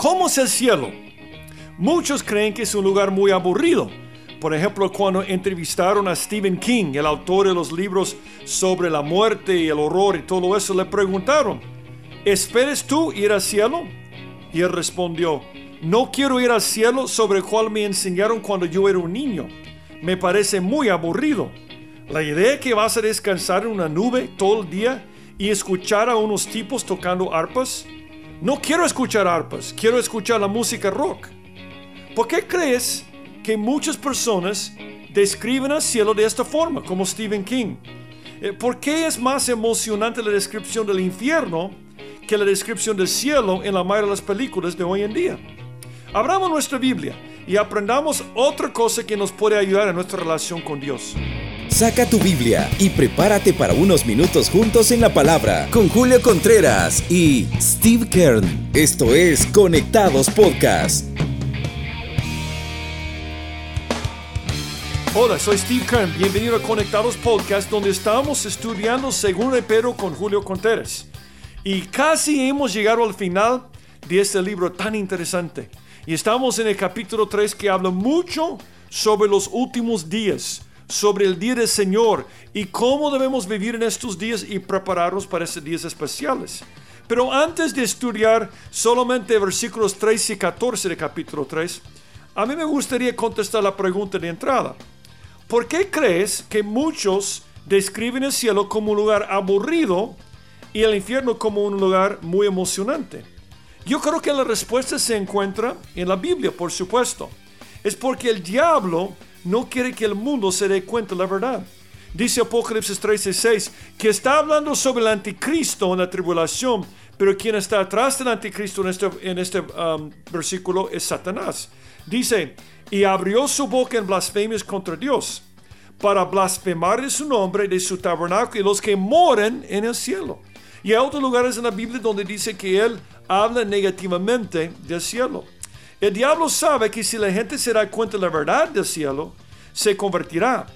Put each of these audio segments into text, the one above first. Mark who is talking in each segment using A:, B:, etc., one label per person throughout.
A: ¿Cómo es el cielo? Muchos creen que es un lugar muy aburrido. Por ejemplo, cuando entrevistaron a Stephen King, el autor de los libros sobre la muerte y el horror y todo eso, le preguntaron, ¿esperes tú ir al cielo? Y él respondió, no quiero ir al cielo sobre el cual me enseñaron cuando yo era un niño. Me parece muy aburrido. La idea que vas a descansar en una nube todo el día y escuchar a unos tipos tocando arpas. No quiero escuchar arpas, quiero escuchar la música rock. ¿Por qué crees que muchas personas describen al cielo de esta forma, como Stephen King? Eh, ¿Por qué es más emocionante la descripción del infierno que la descripción del cielo en la mayoría de las películas de hoy en día? Abramos nuestra Biblia y aprendamos otra cosa que nos puede ayudar en nuestra relación con Dios.
B: Saca tu Biblia y prepárate para unos minutos juntos en la palabra con Julio Contreras y Steve Kern. Esto es Conectados Podcast.
A: Hola, soy Steve Kern. Bienvenido a Conectados Podcast, donde estamos estudiando Según Pedro con Julio Contreras. Y casi hemos llegado al final de este libro tan interesante. Y estamos en el capítulo 3 que habla mucho sobre los últimos días sobre el día del Señor y cómo debemos vivir en estos días y prepararnos para estos días especiales. Pero antes de estudiar solamente versículos 13 y 14 del capítulo 3, a mí me gustaría contestar la pregunta de entrada. ¿Por qué crees que muchos describen el cielo como un lugar aburrido y el infierno como un lugar muy emocionante? Yo creo que la respuesta se encuentra en la Biblia, por supuesto. Es porque el diablo no quiere que el mundo se dé cuenta de la verdad. Dice Apocalipsis 13:6 que está hablando sobre el anticristo en la tribulación, pero quien está atrás del anticristo en este, en este um, versículo es Satanás. Dice, y abrió su boca en blasfemias contra Dios, para blasfemar de su nombre, de su tabernáculo y los que moran en el cielo. Y hay otros lugares en la Biblia donde dice que él habla negativamente del cielo. El diablo sabe que si la gente se da cuenta de la verdad del cielo, se convertirá.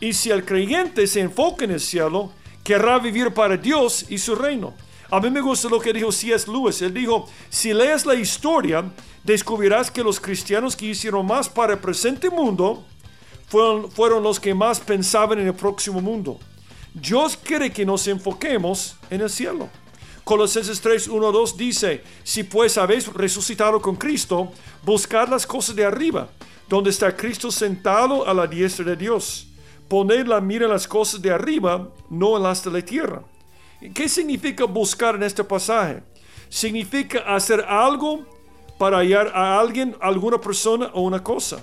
A: Y si el creyente se enfoca en el cielo, querrá vivir para Dios y su reino. A mí me gusta lo que dijo C.S. Lewis. Él dijo, si lees la historia, descubrirás que los cristianos que hicieron más para el presente mundo fueron, fueron los que más pensaban en el próximo mundo. Dios quiere que nos enfoquemos en el cielo. Colosenses 3, 1, 2 dice, si pues habéis resucitado con Cristo, buscad las cosas de arriba, donde está Cristo sentado a la diestra de Dios. Poned la mira en las cosas de arriba, no en las de la tierra. ¿Qué significa buscar en este pasaje? Significa hacer algo para hallar a alguien, alguna persona o una cosa.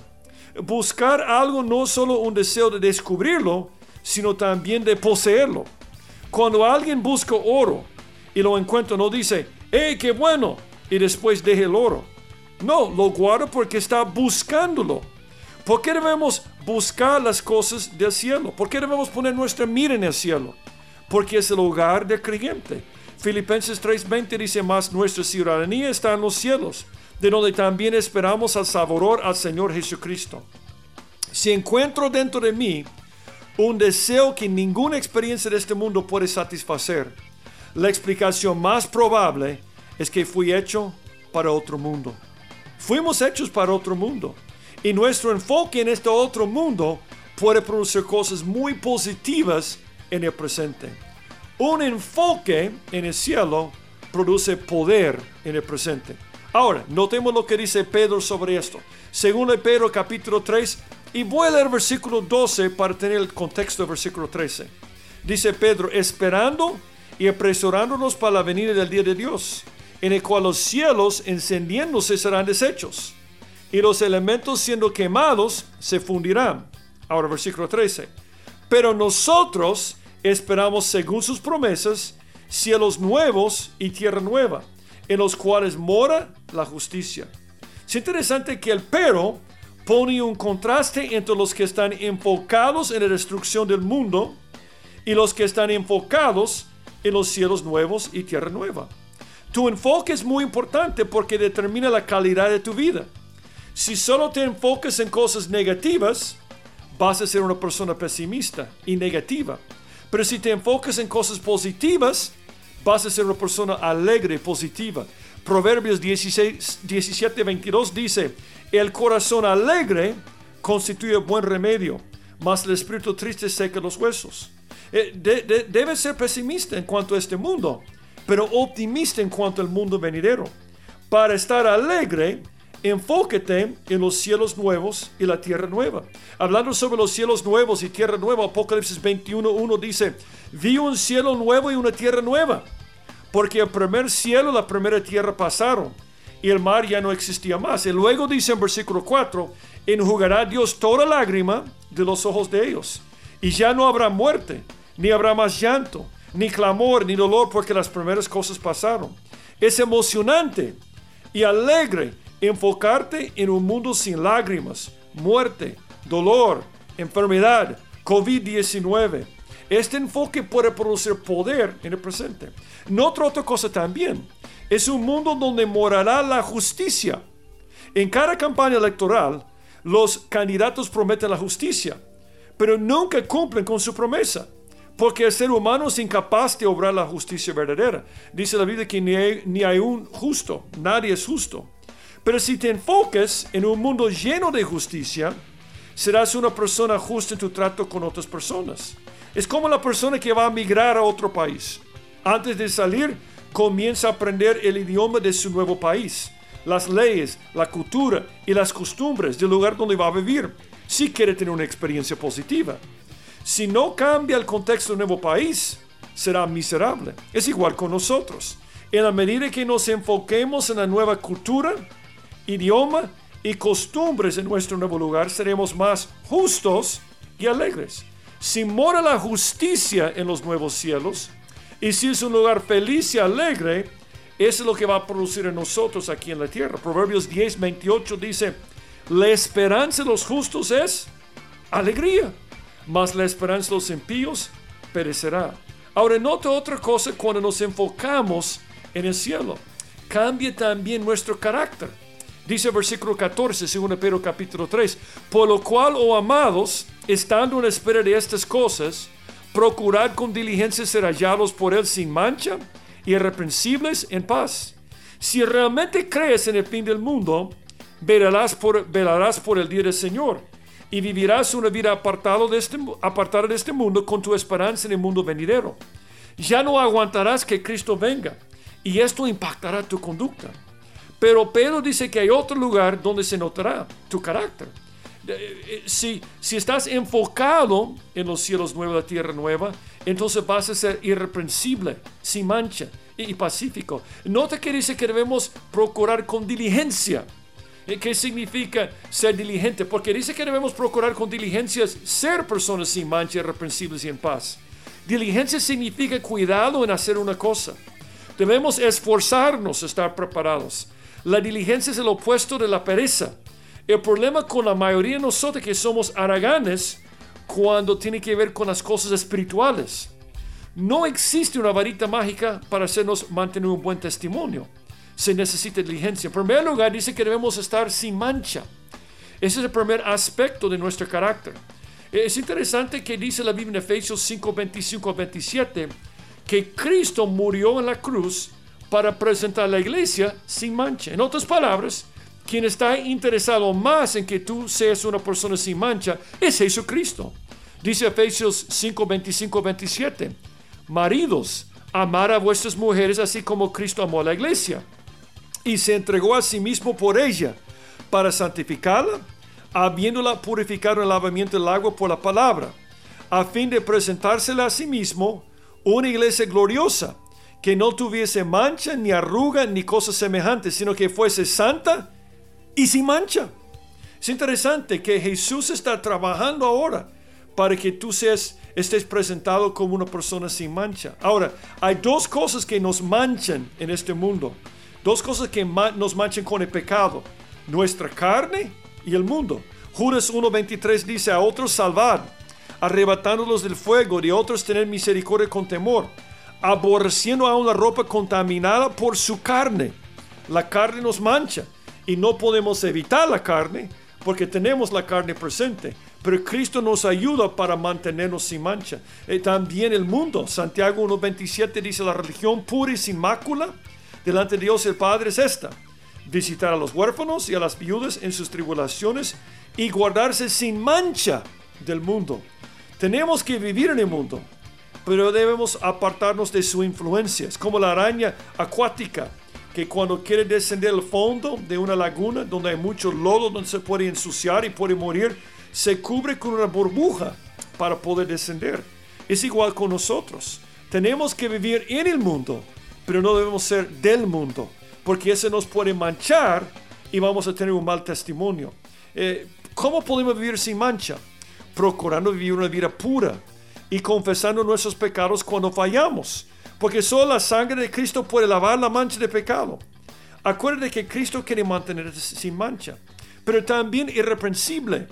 A: Buscar algo no solo un deseo de descubrirlo, sino también de poseerlo. Cuando alguien busca oro, y lo encuentro, no dice, ¡eh, qué bueno! Y después deje el oro. No, lo guarda porque está buscándolo. ¿Por qué debemos buscar las cosas del cielo? ¿Por qué debemos poner nuestra mira en el cielo? Porque es el hogar del creyente. Filipenses 3:20 dice más, nuestra ciudadanía está en los cielos, de donde también esperamos al Salvador, al Señor Jesucristo. Si encuentro dentro de mí un deseo que ninguna experiencia de este mundo puede satisfacer, la explicación más probable es que fui hecho para otro mundo. Fuimos hechos para otro mundo. Y nuestro enfoque en este otro mundo puede producir cosas muy positivas en el presente. Un enfoque en el cielo produce poder en el presente. Ahora, notemos lo que dice Pedro sobre esto. Según Pedro capítulo 3, y voy a leer versículo 12 para tener el contexto del versículo 13. Dice Pedro, esperando y apresurándonos para la venida del día de Dios, en el cual los cielos encendiéndose serán deshechos, y los elementos siendo quemados se fundirán. Ahora versículo 13. Pero nosotros esperamos según sus promesas cielos nuevos y tierra nueva, en los cuales mora la justicia. Es interesante que el pero pone un contraste entre los que están enfocados en la destrucción del mundo y los que están enfocados en los cielos nuevos y tierra nueva. Tu enfoque es muy importante porque determina la calidad de tu vida. Si solo te enfocas en cosas negativas, vas a ser una persona pesimista y negativa. Pero si te enfocas en cosas positivas, vas a ser una persona alegre y positiva. Proverbios 16, 17, 22 dice, el corazón alegre constituye buen remedio, mas el espíritu triste seca los huesos. Eh, debe ser pesimista en cuanto a este mundo, pero optimista en cuanto al mundo venidero. Para estar alegre, enfóquete en los cielos nuevos y la tierra nueva. Hablando sobre los cielos nuevos y tierra nueva, Apocalipsis 21.1 dice, vi un cielo nuevo y una tierra nueva, porque el primer cielo y la primera tierra pasaron y el mar ya no existía más. Y luego dice en versículo 4, enjugará Dios toda lágrima de los ojos de ellos, y ya no habrá muerte, ni habrá más llanto, ni clamor, ni dolor, porque las primeras cosas pasaron. Es emocionante y alegre enfocarte en un mundo sin lágrimas, muerte, dolor, enfermedad, COVID-19. Este enfoque puede producir poder en el presente. Nota otra cosa también. Es un mundo donde morará la justicia. En cada campaña electoral, los candidatos prometen la justicia, pero nunca cumplen con su promesa. Porque el ser humano es incapaz de obrar la justicia verdadera. Dice la Biblia que ni hay, ni hay un justo, nadie es justo. Pero si te enfocas en un mundo lleno de justicia, serás una persona justa en tu trato con otras personas. Es como la persona que va a migrar a otro país. Antes de salir, comienza a aprender el idioma de su nuevo país, las leyes, la cultura y las costumbres del lugar donde va a vivir, si quiere tener una experiencia positiva. Si no cambia el contexto del nuevo país, será miserable. Es igual con nosotros. En la medida que nos enfoquemos en la nueva cultura, idioma y costumbres en nuestro nuevo lugar, seremos más justos y alegres. Si mora la justicia en los nuevos cielos, y si es un lugar feliz y alegre, eso es lo que va a producir en nosotros aquí en la tierra. Proverbios 10, 28 dice, la esperanza de los justos es alegría, mas la esperanza de los impíos perecerá. Ahora nota otra cosa cuando nos enfocamos en el cielo. Cambia también nuestro carácter. Dice el versículo 14, según Pedro capítulo 3, por lo cual, oh amados, estando en espera de estas cosas, procurad con diligencia ser hallados por Él sin mancha, irreprensibles en paz. Si realmente crees en el fin del mundo, velarás por, velarás por el día del Señor y vivirás una vida apartado de este, apartada de este mundo con tu esperanza en el mundo venidero. Ya no aguantarás que Cristo venga y esto impactará tu conducta. Pero Pedro dice que hay otro lugar donde se notará tu carácter. Eh, eh, si, si estás enfocado en los cielos nuevos, la tierra nueva, entonces vas a ser irreprensible, sin mancha y pacífico. Nota que dice que debemos procurar con diligencia. ¿Qué significa ser diligente? Porque dice que debemos procurar con diligencia ser personas sin mancha, irreprensibles y en paz. Diligencia significa cuidado en hacer una cosa. Debemos esforzarnos a estar preparados. La diligencia es el opuesto de la pereza. El problema con la mayoría de nosotros que somos haraganes cuando tiene que ver con las cosas espirituales. No existe una varita mágica para hacernos mantener un buen testimonio. Se necesita diligencia. En primer lugar, dice que debemos estar sin mancha. Ese es el primer aspecto de nuestro carácter. Es interesante que dice la Biblia en Efesios 5, 25 27 que Cristo murió en la cruz para presentar a la iglesia sin mancha. En otras palabras, quien está interesado más en que tú seas una persona sin mancha es Jesucristo. Dice Efesios 5, 25, 27. Maridos, amar a vuestras mujeres así como Cristo amó a la iglesia y se entregó a sí mismo por ella para santificarla, habiéndola purificado en el lavamiento del agua por la palabra, a fin de presentársela a sí mismo una iglesia gloriosa que no tuviese mancha, ni arruga, ni cosas semejantes, sino que fuese santa y sin mancha. Es interesante que Jesús está trabajando ahora para que tú seas, estés presentado como una persona sin mancha. Ahora, hay dos cosas que nos manchan en este mundo. Dos cosas que nos manchan con el pecado. Nuestra carne y el mundo. Judas 1.23 dice, a otros salvad, arrebatándolos del fuego, de otros tener misericordia con temor aborreciendo a una ropa contaminada por su carne. La carne nos mancha y no podemos evitar la carne porque tenemos la carne presente. Pero Cristo nos ayuda para mantenernos sin mancha. Y también el mundo. Santiago 1.27 dice la religión pura y sin mácula delante de Dios el Padre es esta, visitar a los huérfanos y a las viudas en sus tribulaciones y guardarse sin mancha del mundo. Tenemos que vivir en el mundo, pero debemos apartarnos de su influencia. Es como la araña acuática que cuando quiere descender al fondo de una laguna donde hay mucho lodo, donde se puede ensuciar y puede morir, se cubre con una burbuja para poder descender. Es igual con nosotros. Tenemos que vivir en el mundo, pero no debemos ser del mundo, porque ese nos puede manchar y vamos a tener un mal testimonio. Eh, ¿Cómo podemos vivir sin mancha? Procurando vivir una vida pura y confesando nuestros pecados cuando fallamos porque solo la sangre de Cristo puede lavar la mancha de pecado. Acuérdate que Cristo quiere mantener sin mancha, pero también irreprensible.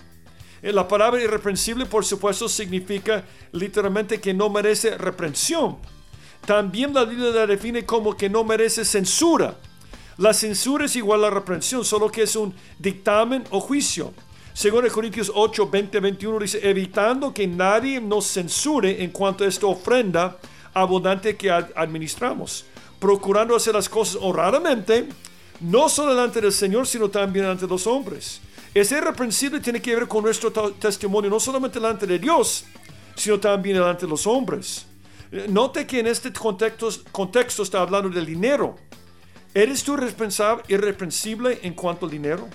A: Eh, la palabra irreprensible, por supuesto, significa literalmente que no merece reprensión. También la Biblia la define como que no merece censura. La censura es igual a la reprensión, solo que es un dictamen o juicio. Según Corintios 8, 20, 21 dice, evitando que nadie nos censure en cuanto a esta ofrenda abundante que administramos, procurando hacer las cosas honradamente, no solo delante del Señor, sino también de los hombres. Ese irreprensible tiene que ver con nuestro testimonio, no solamente delante de Dios, sino también delante de los hombres. Note que en este contexto, contexto está hablando del dinero. ¿Eres tú irreprensible en cuanto al dinero?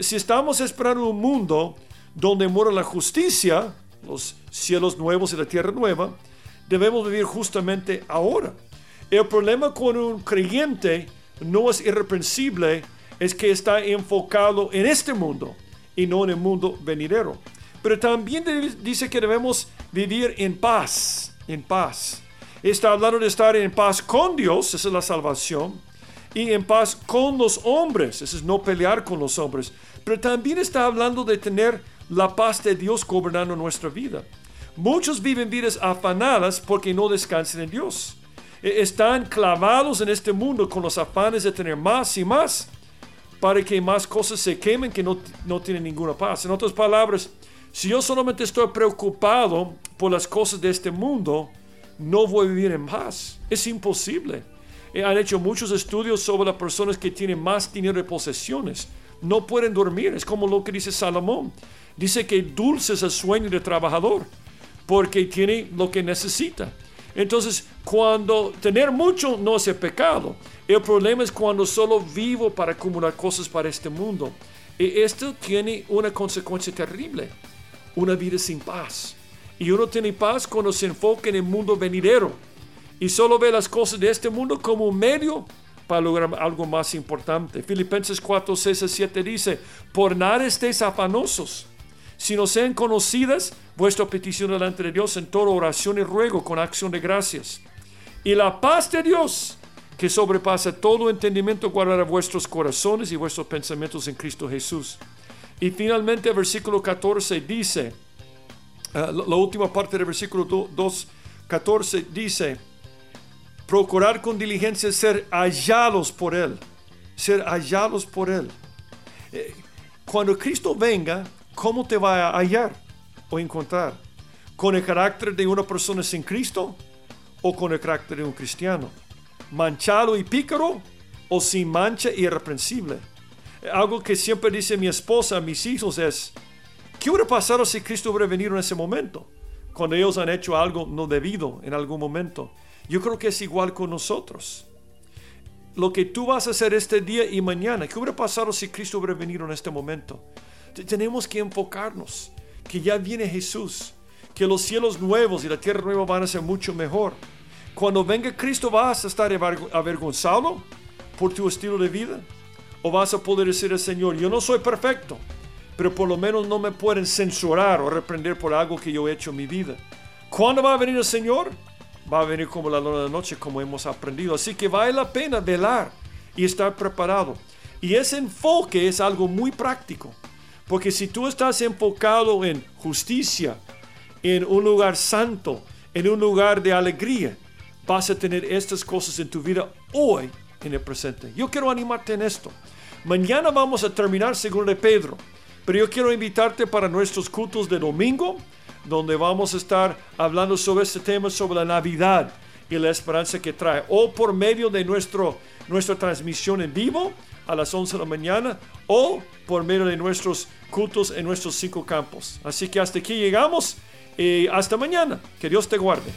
A: Si estamos esperando un mundo donde muera la justicia, los cielos nuevos y la tierra nueva, debemos vivir justamente ahora. El problema con un creyente no es irreprensible, es que está enfocado en este mundo y no en el mundo venidero. Pero también dice que debemos vivir en paz, en paz. Está hablando de estar en paz con Dios, esa es la salvación, y en paz con los hombres, eso es no pelear con los hombres. Pero también está hablando de tener la paz de Dios gobernando nuestra vida. Muchos viven vidas afanadas porque no descansan en Dios. E, están clavados en este mundo con los afanes de tener más y más para que más cosas se quemen que no, no tienen ninguna paz. En otras palabras, si yo solamente estoy preocupado por las cosas de este mundo, no voy a vivir en paz. Es imposible. Eh, han hecho muchos estudios sobre las personas que tienen más dinero y posesiones. No pueden dormir. Es como lo que dice Salomón. Dice que dulce es el sueño del trabajador porque tiene lo que necesita. Entonces, cuando tener mucho no es el pecado, el problema es cuando solo vivo para acumular cosas para este mundo. Y esto tiene una consecuencia terrible, una vida sin paz. Y uno tiene paz cuando se enfoca en el mundo venidero y solo ve las cosas de este mundo como un medio para lograr algo más importante. Filipenses 4, 6 7 dice, por nada estéis afanosos sino sean conocidas vuestra petición delante de Dios en toda oración y ruego con acción de gracias. Y la paz de Dios, que sobrepasa todo entendimiento, guardará vuestros corazones y vuestros pensamientos en Cristo Jesús. Y finalmente el versículo 14 dice, uh, la, última parte del versículo 2, 14 dice, procurar con diligencia ser hallados por Él, ser hallados por Él. Eh, cuando Cristo venga, ¿cómo te va a hallar o encontrar? ¿Con el carácter de una persona sin Cristo o con el carácter de un cristiano? ¿Manchado y pícaro o sin mancha y irreprensible? Algo que siempre dice mi esposa mis hijos es, ¿qué hubiera pasado si Cristo hubiera venido en ese momento? Cuando ellos han hecho algo no debido en algún momento. Yo creo que es igual con nosotros. Lo que tú vas a hacer este día y mañana, ¿qué hubiera pasado si Cristo hubiera venido en este momento? tenemos que enfocarnos que ya viene Jesús, que los cielos nuevos y la tierra nueva van a ser mucho mejor. Cuando venga Cristo, ¿vas a estar avergonzado por tu estilo de vida? ¿O vas a poder decir al Señor, yo no soy perfecto, pero por lo menos no me pueden censurar o reprender por algo que yo he hecho en mi vida? ¿Cuándo va a venir el Señor? Va a venir como la luna de noche, como hemos aprendido. Así que vale la pena velar y estar preparado. Y ese enfoque es algo muy práctico. Porque si tú estás enfocado en justicia, en un lugar santo, en un lugar de alegría, vas a tener estas cosas en tu vida hoy en el presente. Yo quiero animarte en esto. Mañana vamos a terminar según de Pedro, pero yo quiero invitarte para nuestros cultos de domingo, donde vamos a estar hablando sobre este tema, sobre la Navidad y la esperanza que trae, o por medio de nuestro nuestra transmisión en vivo a las 11 de la mañana o por medio de nuestros cultos en nuestros cinco campos. Así que hasta aquí llegamos y hasta mañana. Que Dios te guarde.